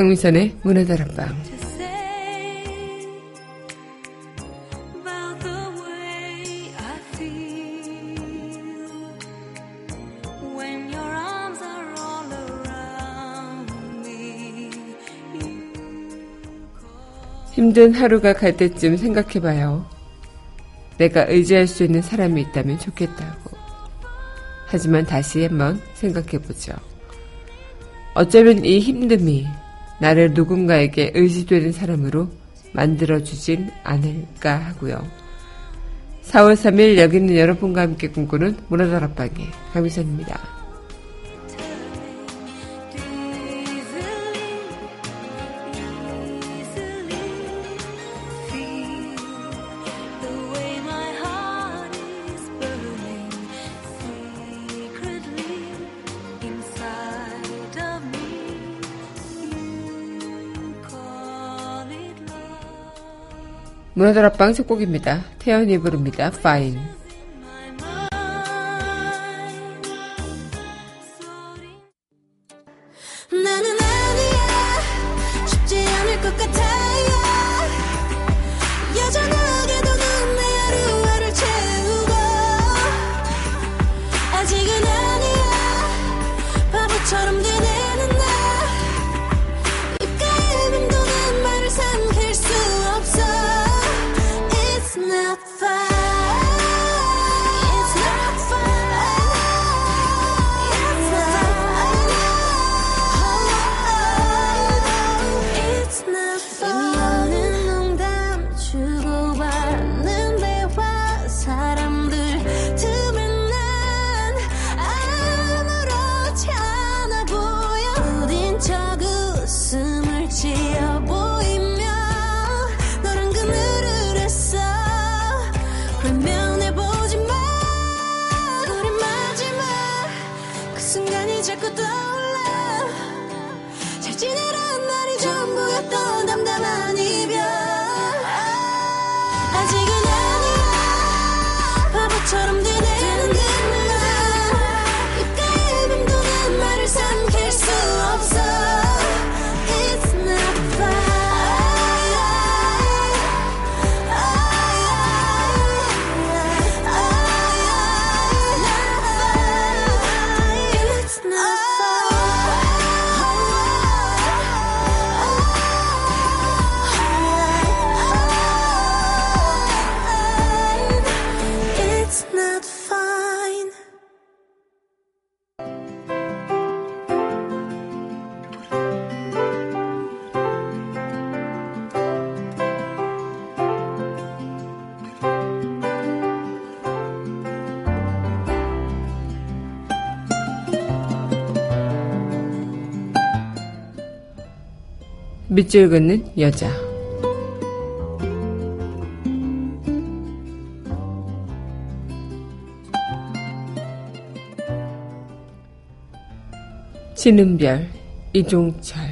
강민선의 문화다락방. 힘든 하루가 갈 때쯤 생각해봐요. 내가 의지할 수 있는 사람이 있다면 좋겠다고. 하지만 다시 한번 생각해보죠. 어쩌면 이 힘듦이 나를 누군가에게 의지되는 사람으로 만들어주진 않을까 하고요. 4월 3일 여기 있는 여러분과 함께 꿈꾸는 문화다락방의 강미선입니다. 문화다락방 첫 곡입니다. 태연이 부릅니다. Fine. 밑줄 긋는 여자. 지는 별, 이종철.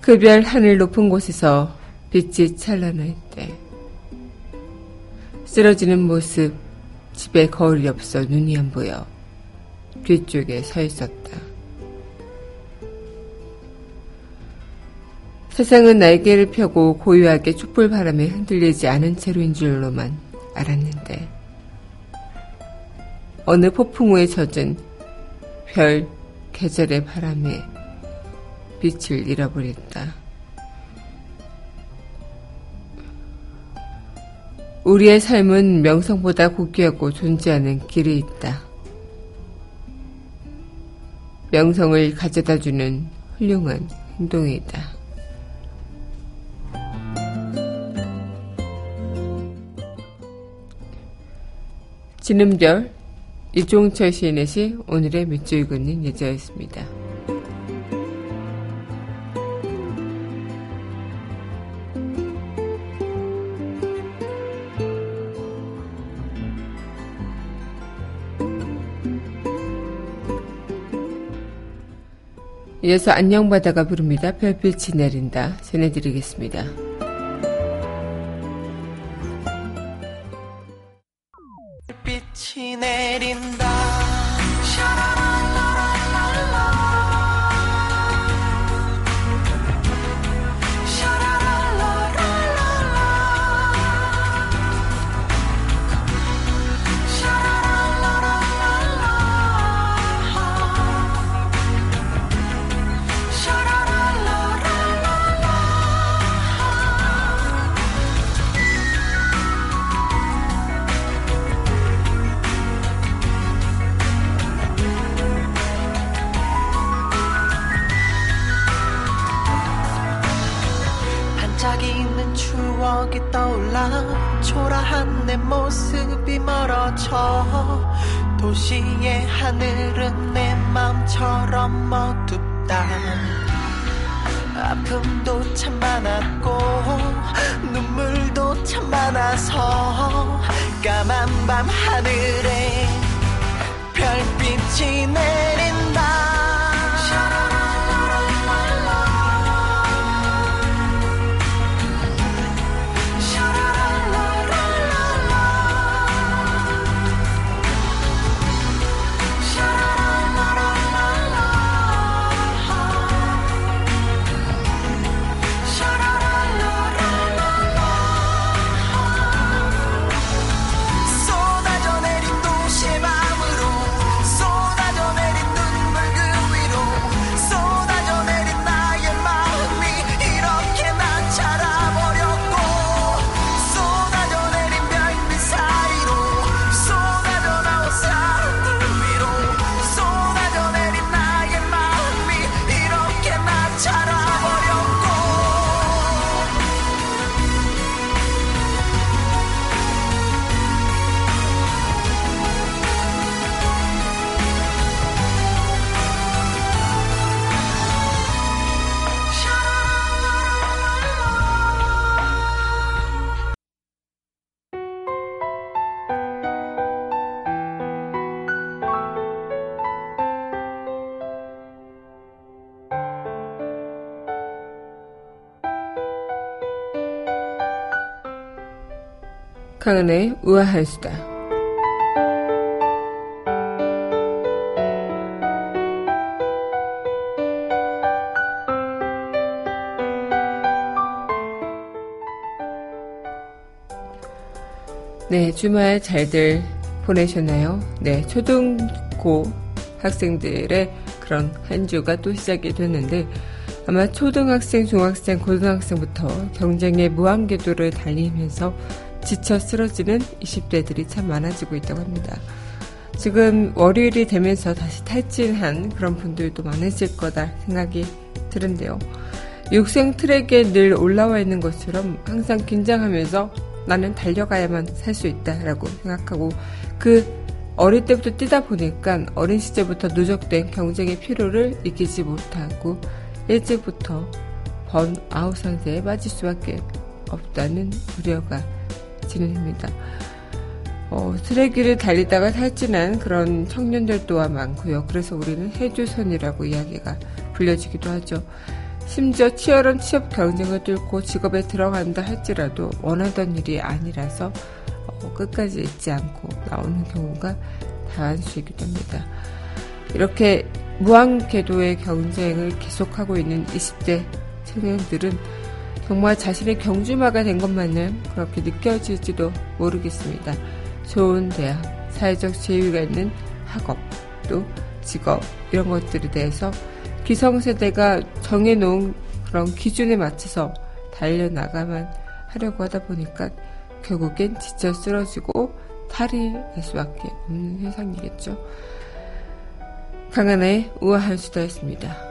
그 별 하늘 높은 곳에서 빛이 찬란할 때. 쓰러지는 모습, 집에 거울이 없어 눈이 안 보여. 뒤쪽에 서 있었다. 세상은 날개를 펴고 고요하게 촛불 바람에 흔들리지 않은 채로인 줄로만 알았는데 어느 폭풍우에 젖은 별 계절의 바람에 빛을 잃어버렸다. 우리의 삶은 명성보다 고귀하고 존재하는 길이 있다. 명성을 가져다주는 훌륭한 행동이다. 별 이종철 시인의 시 오늘의 밑줄 긋는 예자였습니다. 이어서 안녕바다가 부릅니다. 별빛이 내린다. 전해드리겠습니다. 강은의 우아한 수다. 네, 주말 잘들 보내셨나요? 네, 초등고 학생들의 그런 한 주가 또 시작이 됐는데 아마 초등학생, 중학생, 고등학생부터 경쟁의 무한궤도를 달리면서 지쳐 쓰러지는 20대들이 참 많아지고 있다고 합니다. 지금 월요일이 되면서 다시 탈진한 그런 분들도 많으실 거다 생각이 드는데요. 육생 트랙에 늘 올라와 있는 것처럼 항상 긴장하면서 나는 달려가야만 살 수 있다라고 생각하고 그 어릴 때부터 뛰다 보니까 어린 시절부터 누적된 경쟁의 피로를 이기지 못하고 일찍부터 번아웃 상태에 빠질 수밖에 없다는 우려가 진행됩니다. 어, 트랙위를 달리다가 탈진한 그런 청년들 또한 많고요. 그래서 우리는 해주선이라고 이야기가 불려지기도 하죠. 심지어 치열한 취업 경쟁을 뚫고 직업에 들어간다 할지라도 원하던 일이 아니라서 어, 끝까지 잊지 않고 나오는 경우가 다한수이기도 합니다. 이렇게 무한궤도의 경쟁을 계속하고 있는 20대 청년들은 정말 자신의 경주마가 된 것만은 그렇게 느껴질지도 모르겠습니다. 좋은 대학, 사회적 지위가 있는 학업, 또 직업, 이런 것들에 대해서 기성세대가 정해놓은 그런 기준에 맞춰서 달려나가만 하려고 하다 보니까 결국엔 지쳐 쓰러지고 탈이 될 수밖에 없는 세상이겠죠. 강한의 우아한 수다였습니다.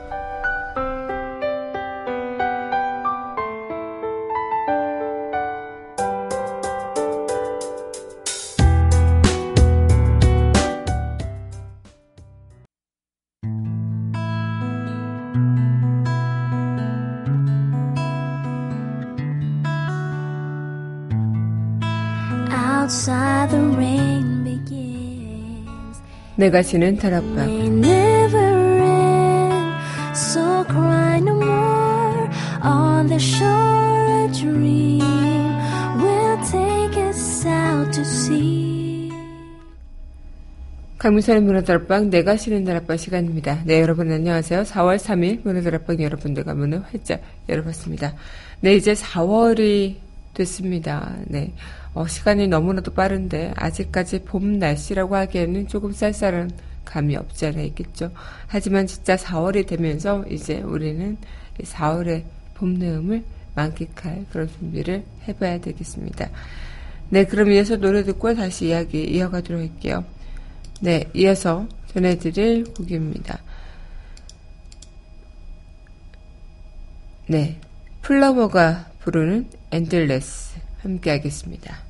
내가 지는 다락방 May never end. So cry no more. On the shore, a dream will take us out to sea. 강민선의 문화다락방 내가 쉬는 다락방 시간입니다. 네 여러분 안녕하세요. 4월 3일 문화다락방 여러분들과 문을 활짝 열어봤습니다. 네 이제 4월이 됐습니다. 네 어, 시간이 너무나도 빠른데 아직까지 봄 날씨라고 하기에는 조금 쌀쌀한 감이 없지 않아 있겠죠. 하지만 진짜 4월이 되면서 이제 우리는 4월의 봄 내음을 만끽할 그런 준비를 해봐야 되겠습니다. 네, 그럼 이어서 노래 듣고 다시 이야기 이어가도록 할게요. 네, 이어서 전해드릴 곡입니다. 네, 플러버가 부르는 엔들레스 함께 하겠습니다.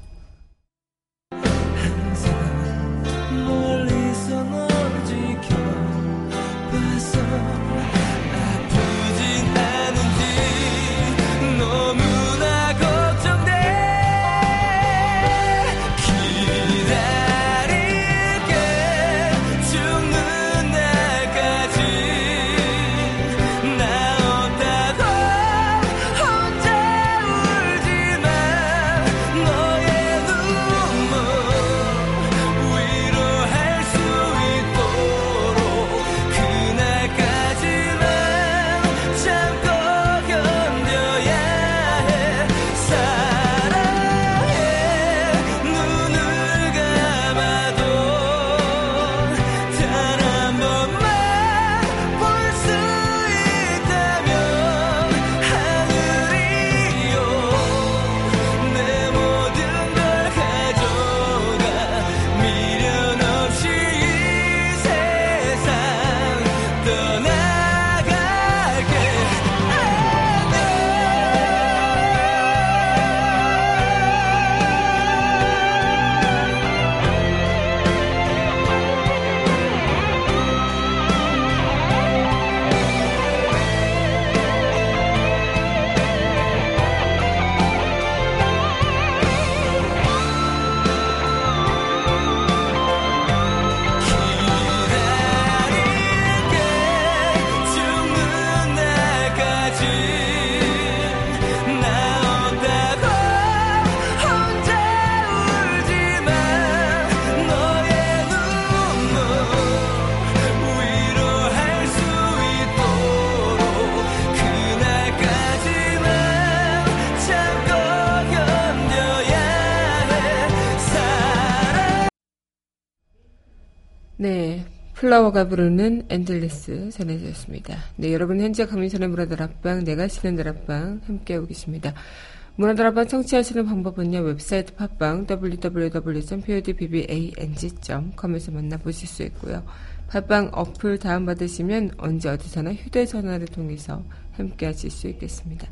플라워가 부르는 Endless 전해드렸습니다. 네, 여러분 현재 강민선의 문화다락방, 내가 쉬는 다락방 함께하고 계십니다. 문화다락방 청취하시는 방법은요, 웹사이트 팟빵 www.podbbang.com에서 만나보실 수 있고요. 팟빵 어플 다운받으시면 언제 어디서나 휴대전화를 통해서 함께하실 수 있겠습니다.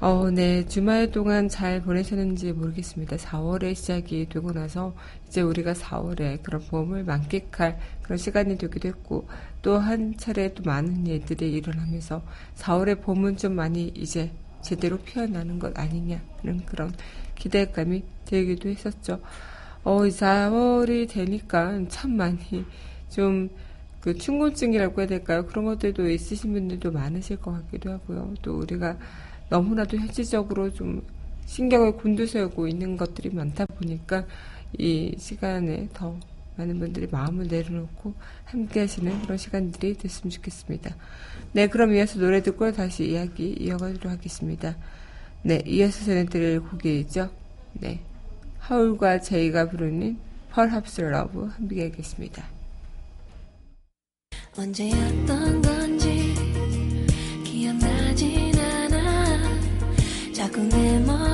어, 네. 주말 동안 잘 보내셨는지 모르겠습니다. 4월의 시작이 되고 나서 이제 우리가 4월에 그런 봄을 만끽할 그런 시간이 되기도 했고 또 한 차례 또 많은 일들이 일어나면서 4월의 봄은 좀 많이 이제 제대로 피어나는 것 아니냐는 그런 기대감이 들기도 했었죠. 어, 이 4월이 되니까 참 많이 좀 그 충곤증이라고 해야 될까요? 그런 것들도 있으신 분들도 많으실 것 같기도 하고요. 또 우리가 너무나도 현실적으로 좀 신경을 곤두세우고 있는 것들이 많다 보니까 이 시간에 더 많은 분들이 마음을 내려놓고 함께 하시는 그런 시간들이 됐으면 좋겠습니다. 네, 그럼 이어서 노래 듣고 다시 이야기 이어가도록 하겠습니다. 네, 이어서 전해드릴 곡이죠. 네, 하울과 제이가 부르는 Perhaps Love 함께 하겠습니다. 언제였던 건 자꾸 내머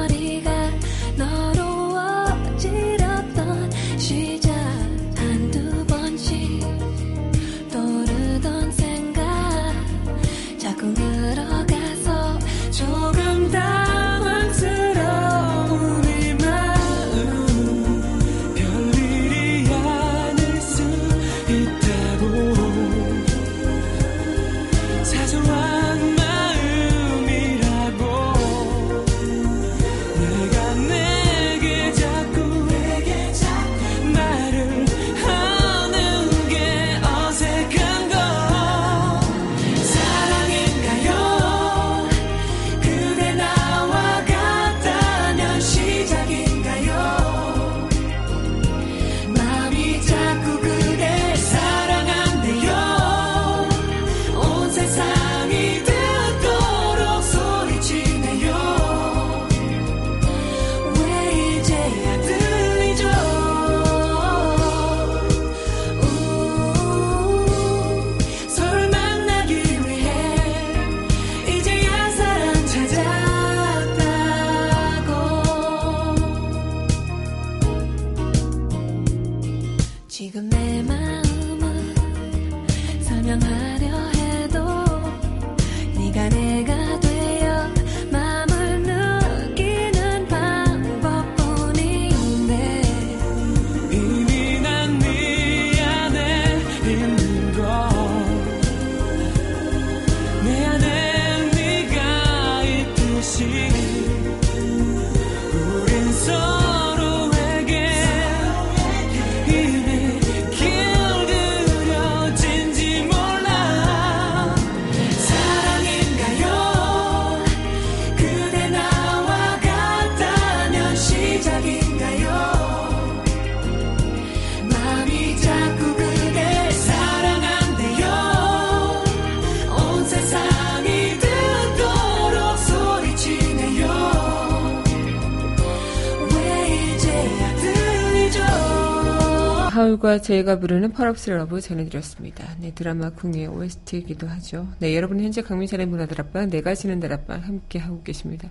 김현철과 제이가 부르는 Perhaps Love 전해드렸습니다. 네, 드라마 궁의 OST이기도 하죠. 네, 여러분 현재 강민찬의 문화다락방, 내가 쉬는 다락방 함께 하고 계십니다.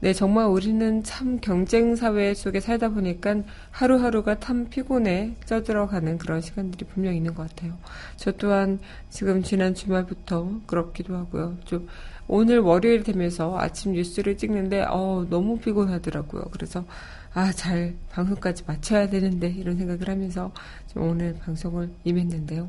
네, 정말 우리는 참 경쟁 사회 속에 살다 보니까 하루하루가 참 피곤해 쪄들어가는 그런 시간들이 분명 있는 것 같아요. 저 또한 지금 지난 주말부터 그렇기도 하고요. 좀 오늘 월요일 되면서 아침 뉴스를 찍는데 어, 너무 피곤하더라고요. 그래서 아, 잘 방송까지 마쳐야 되는데 이런 생각을 하면서 좀 오늘 방송을 임했는데요.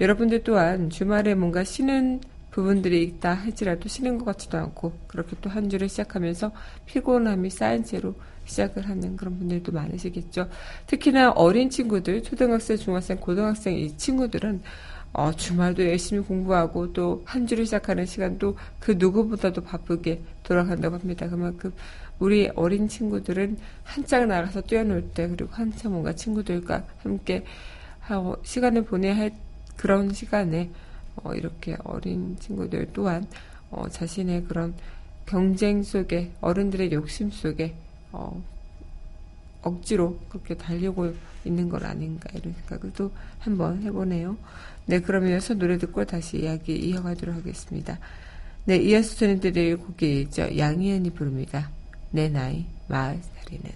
여러분들 또한 주말에 뭔가 쉬는 부분들이 있다 할지라도 쉬는 것 같지도 않고 그렇게 또 한 주를 시작하면서 피곤함이 쌓인 채로 시작을 하는 그런 분들도 많으시겠죠. 특히나 어린 친구들, 초등학생, 중학생, 고등학생 이 친구들은 어, 주말도 열심히 공부하고 또 한 주를 시작하는 시간도 그 누구보다도 바쁘게 돌아간다고 합니다. 그만큼 우리 어린 친구들은 한창 나가서 뛰어놀 때 그리고 한참 뭔가 친구들과 함께 시간을 보내야 할 그런 시간에 어, 이렇게 어린 친구들 또한 어, 자신의 그런 경쟁 속에 어른들의 욕심 속에 어, 억지로 그렇게 달리고 있는 건 아닌가 이런 생각을 또 한번 해보네요. 네, 그러면서 노래 듣고 다시 이야기 이어가도록 하겠습니다. 네, 이어서 전해드릴 곡이 죠. 양희은이 부릅니다. 내 나이 마흔 살에는.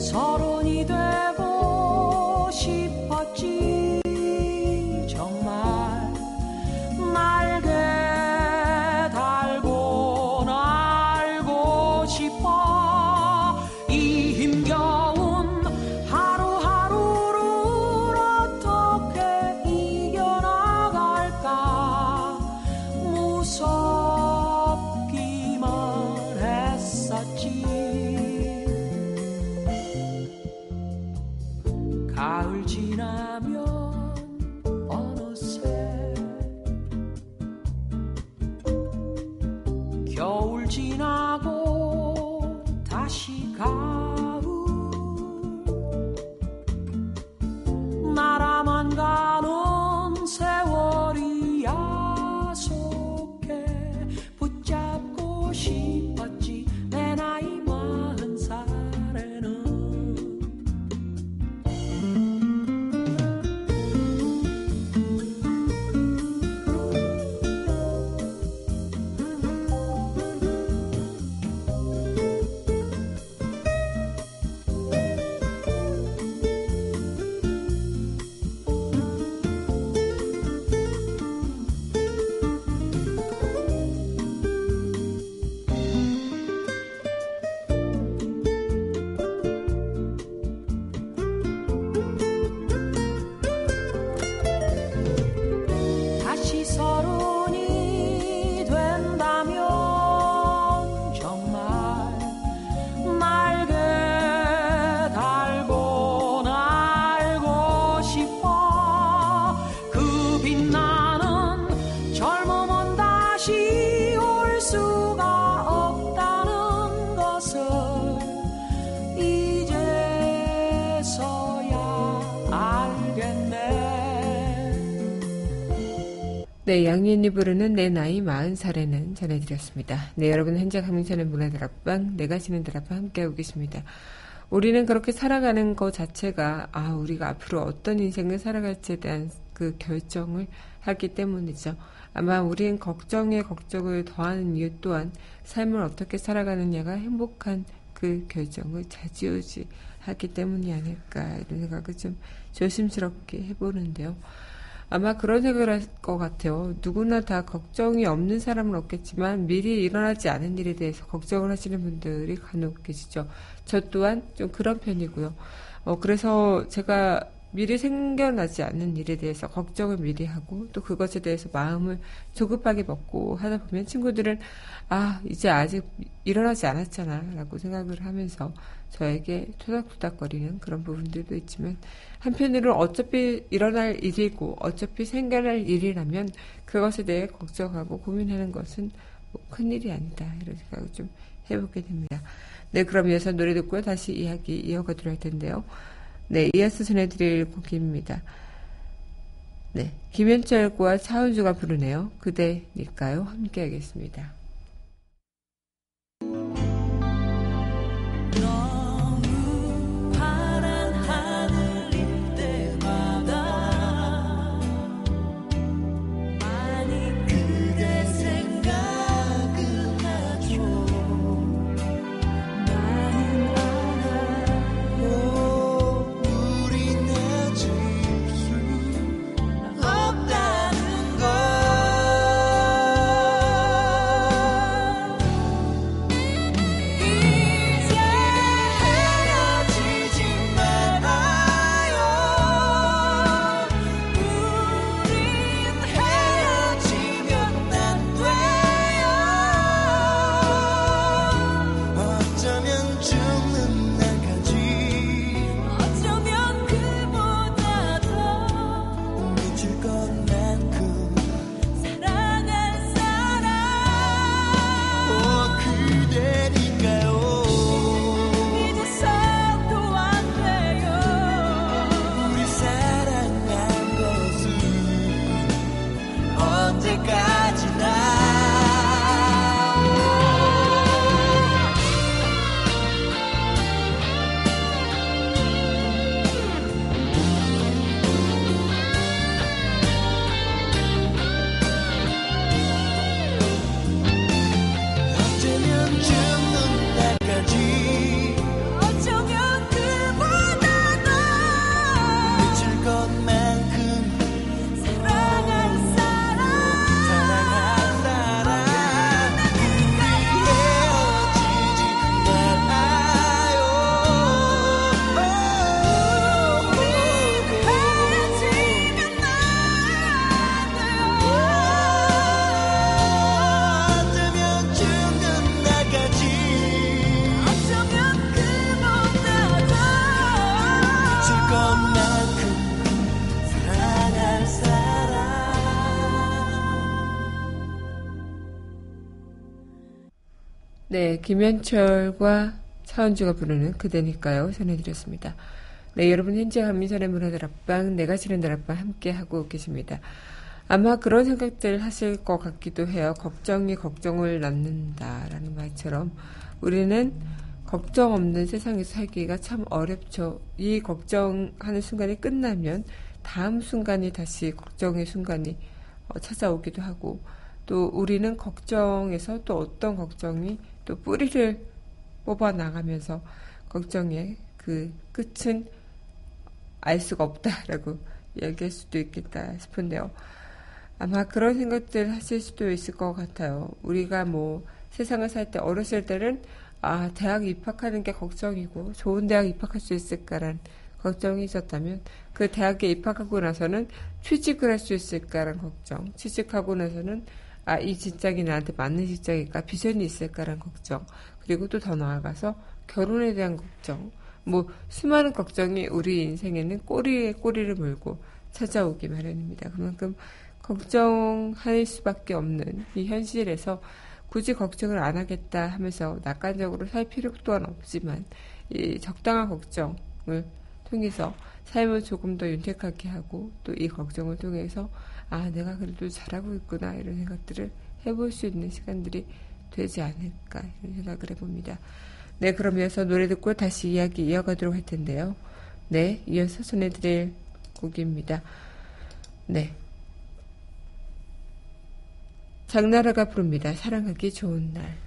서른이 되고 싶었지 지나고 다시 가 네, 양희은이 부르는 내 나이 마흔 살에는 전해드렸습니다. 네, 여러분 현재 강민선의 문화다락방, 내가 지는 다락방 함께하고 계십니다. 우리는 그렇게 살아가는 것 자체가, 아, 우리가 앞으로 어떤 인생을 살아갈지에 대한 그 결정을 하기 때문이죠. 아마 우리는 걱정에 걱정을 더하는 이유 또한 삶을 어떻게 살아가느냐가 행복한 그 결정을 자지우지 하기 때문이 아닐까, 이런 생각을 좀 조심스럽게 해보는데요. 아마 그런 생각을 할 것 같아요. 누구나 다 걱정이 없는 사람은 없겠지만 미리 일어나지 않은 일에 대해서 걱정을 하시는 분들이 간혹 계시죠. 저 또한 좀 그런 편이고요. 어, 그래서 제가 미리 생겨나지 않는 일에 대해서 걱정을 미리 하고 또 그것에 대해서 마음을 조급하게 먹고 하다 보면 친구들은 아, 이제 아직 일어나지 않았잖아 라고 생각을 하면서 저에게 토닥토닥거리는 그런 부분들도 있지만 한편으로는 어차피 일어날 일이고 어차피 생겨날 일이라면 그것에 대해 걱정하고 고민하는 것은 뭐 큰일이 아니다 이런 생각을 좀 해보게 됩니다. 네, 그럼 이어서 노래 듣고 다시 이야기 이어가도록 할 텐데요. 네, 이어서 전해드릴 곡입니다. 네, 김현철과 차은주가 부르네요. 그대니까요. 함께 하겠습니다. 김현철과 차은주가 부르는 그대니까요. 전해드렸습니다. 네, 여러분 현재 한민선의 문화들 앞방, 내가 지는 날 앞방 함께 하고 계십니다. 아마 그런 생각들 하실 것 같기도 해요. 걱정이 걱정을 낳는다라는 말처럼 우리는 걱정 없는 세상에서 살기가 참 어렵죠. 이 걱정하는 순간이 끝나면 다음 순간이 다시 걱정의 순간이 어, 찾아오기도 하고 또 우리는 걱정에서 또 어떤 걱정이 또 뿌리를 뽑아 나가면서 걱정의 그 끝은 알 수가 없다라고 이야기할 수도 있겠다 싶은데요. 아마 그런 생각들 하실 수도 있을 것 같아요. 우리가 뭐 세상을 살 때 어렸을 때는 아 대학 입학하는 게 걱정이고 좋은 대학 입학할 수 있을까란 걱정이 있었다면 그 대학에 입학하고 나서는 취직을 할 수 있을까란 걱정, 취직하고 나서는 아 이 직장이 나한테 맞는 직장일까? 비전이 있을까란 걱정, 그리고 또 더 나아가서 결혼에 대한 걱정, 뭐 수많은 걱정이 우리 인생에는 꼬리에 꼬리를 물고 찾아오기 마련입니다. 그만큼 걱정할 수밖에 없는 이 현실에서 굳이 걱정을 안 하겠다 하면서 낙관적으로 살 필요 또한 없지만 이 적당한 걱정을 통해서 삶을 조금 더 윤택하게 하고 또 이 걱정을 통해서 아 내가 그래도 잘하고 있구나 이런 생각들을 해볼 수 있는 시간들이 되지 않을까 이런 생각을 해봅니다. 네 이어서 노래 듣고 다시 이야기 이어가도록 할 텐데요. 네 이어서 전해드릴 곡입니다. 네 장나라가 부릅니다. 사랑하기 좋은 날.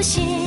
햇살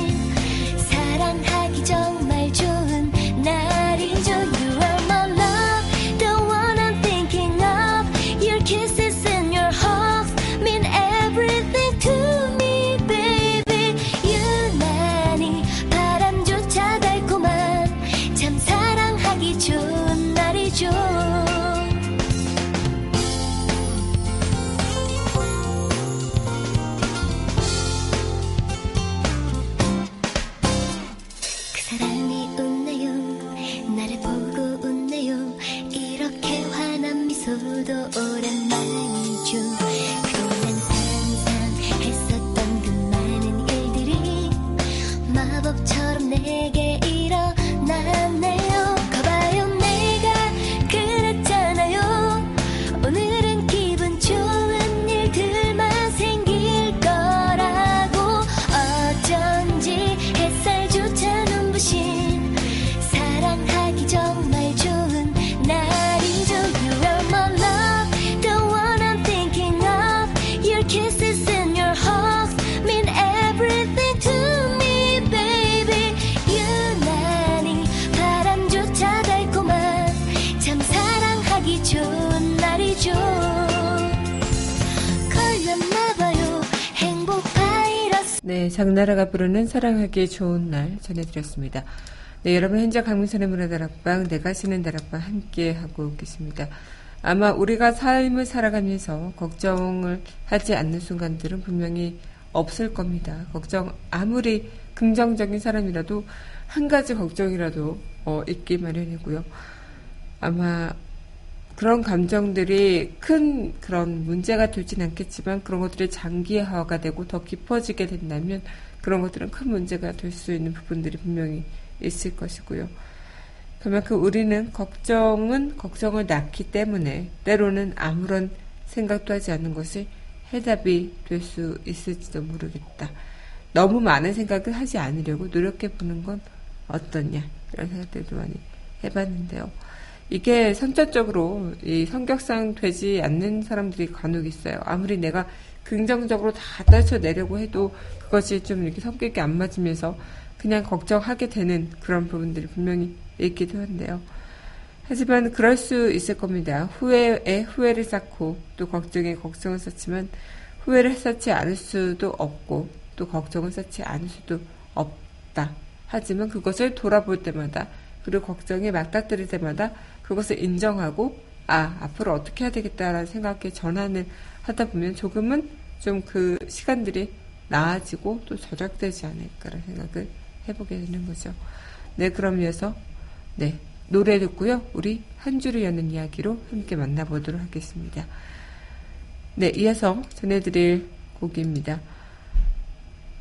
장나라가 부르는 사랑하기 좋은 날 전해드렸습니다. 네, 여러분 현재 강민선의 문화다락방, 내가 쉬는 다락방 함께 하고 계십니다. 아마 우리가 삶을 살아가면서 걱정을 하지 않는 순간들은 분명히 없을 겁니다. 걱정 아무리 긍정적인 사람이라도 한 가지 걱정이라도 어, 있기 마련이고요. 아마 그런 감정들이 큰 그런 문제가 되진 않겠지만 그런 것들이 장기화가 되고 더 깊어지게 된다면 그런 것들은 큰 문제가 될 수 있는 부분들이 분명히 있을 것이고요. 그만큼 우리는 걱정은 걱정을 낳기 때문에 때로는 아무런 생각도 하지 않는 것이 해답이 될 수 있을지도 모르겠다. 너무 많은 생각을 하지 않으려고 노력해 보는 건 어떠냐 이런 생각들도 많이 해봤는데요. 이게 선천적으로 이 성격상 되지 않는 사람들이 간혹 있어요. 아무리 내가 긍정적으로 다 떨쳐내려고 해도 그것이 좀 이렇게 성격이 안 맞으면서 그냥 걱정하게 되는 그런 부분들이 분명히 있기도 한데요. 하지만 그럴 수 있을 겁니다. 후회에 후회를 쌓고 또 걱정에 걱정을 쌓지만 후회를 쌓지 않을 수도 없고 또 걱정을 쌓지 않을 수도 없다. 하지만 그것을 돌아볼 때마다 그리고 걱정에 맞닥뜨릴 때마다 그것을 인정하고 아 앞으로 어떻게 해야 되겠다라는 생각에 전환을 하다 보면 조금은 좀 그 시간들이 나아지고 또 저작되지 않을까라는 생각을 해보게 되는 거죠. 네 그럼 이어서 네 노래 듣고요 우리 한 줄을 여는 이야기로 함께 만나보도록 하겠습니다. 네 이어서 전해드릴 곡입니다.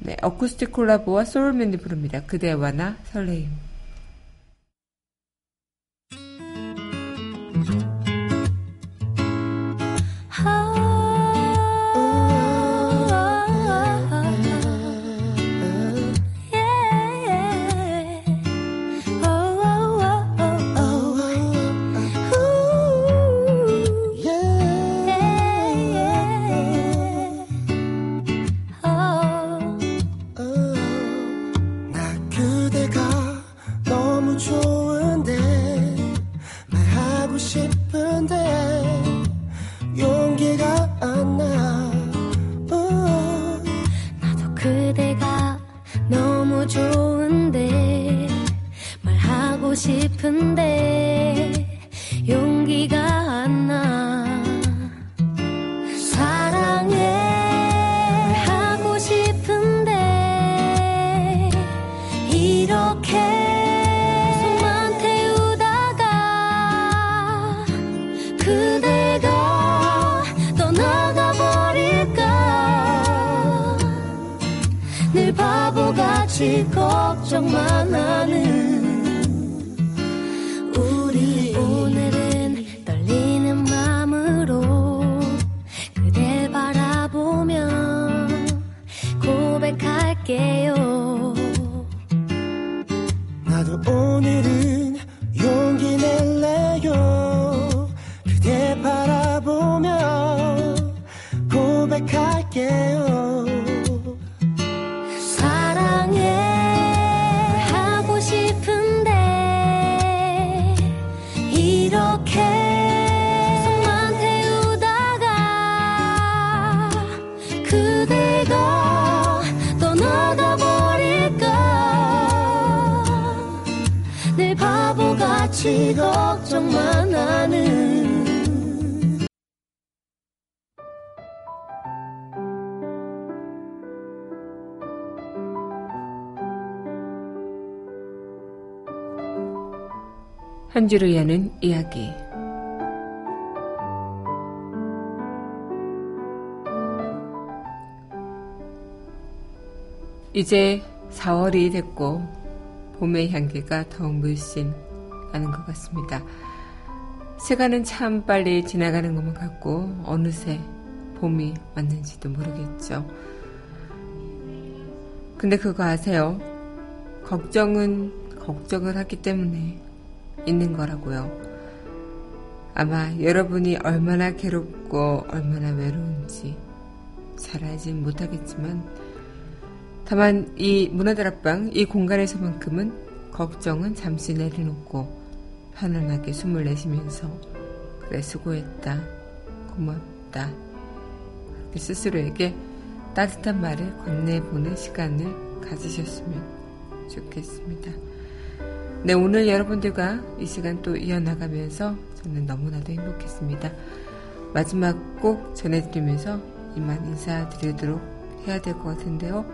네 어쿠스틱 콜라보와 소울맨이 부릅니다. 그대와 나 설레임. 나 늘 바보같이 걱정만 하는 우리 오늘은 떨리는 마음으로 그댈 바라보며 고백할게요 한 줄을 여는 이야기. 이제 4월이 됐고 봄의 향기가 더욱 물씬 나는 것 같습니다. 시간은 참 빨리 지나가는 것만 같고 어느새 봄이 왔는지도 모르겠죠. 근데 그거 아세요? 걱정은 걱정을 하기 때문에 있는 거라고요. 아마 여러분이 얼마나 괴롭고 얼마나 외로운지 잘 알진 못하겠지만 다만 이 문화다락방 이 공간에서만큼은 걱정은 잠시 내려놓고 편안하게 숨을 내쉬면서 그래 수고했다 고맙다 그렇게 스스로에게 따뜻한 말을 건네보는 시간을 가지셨으면 좋겠습니다. 네, 오늘 여러분들과 이 시간 또 이어나가면서 저는 너무나도 행복했습니다. 마지막 꼭 전해드리면서 이만 인사드리도록 해야 될 것 같은데요.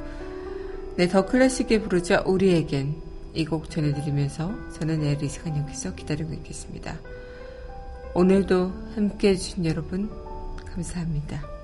네, 더 클래식의 부르자 우리에겐 이 곡 전해드리면서 저는 내일 이 시간 여기서 기다리고 있겠습니다. 오늘도 함께 해주신 여러분 감사합니다.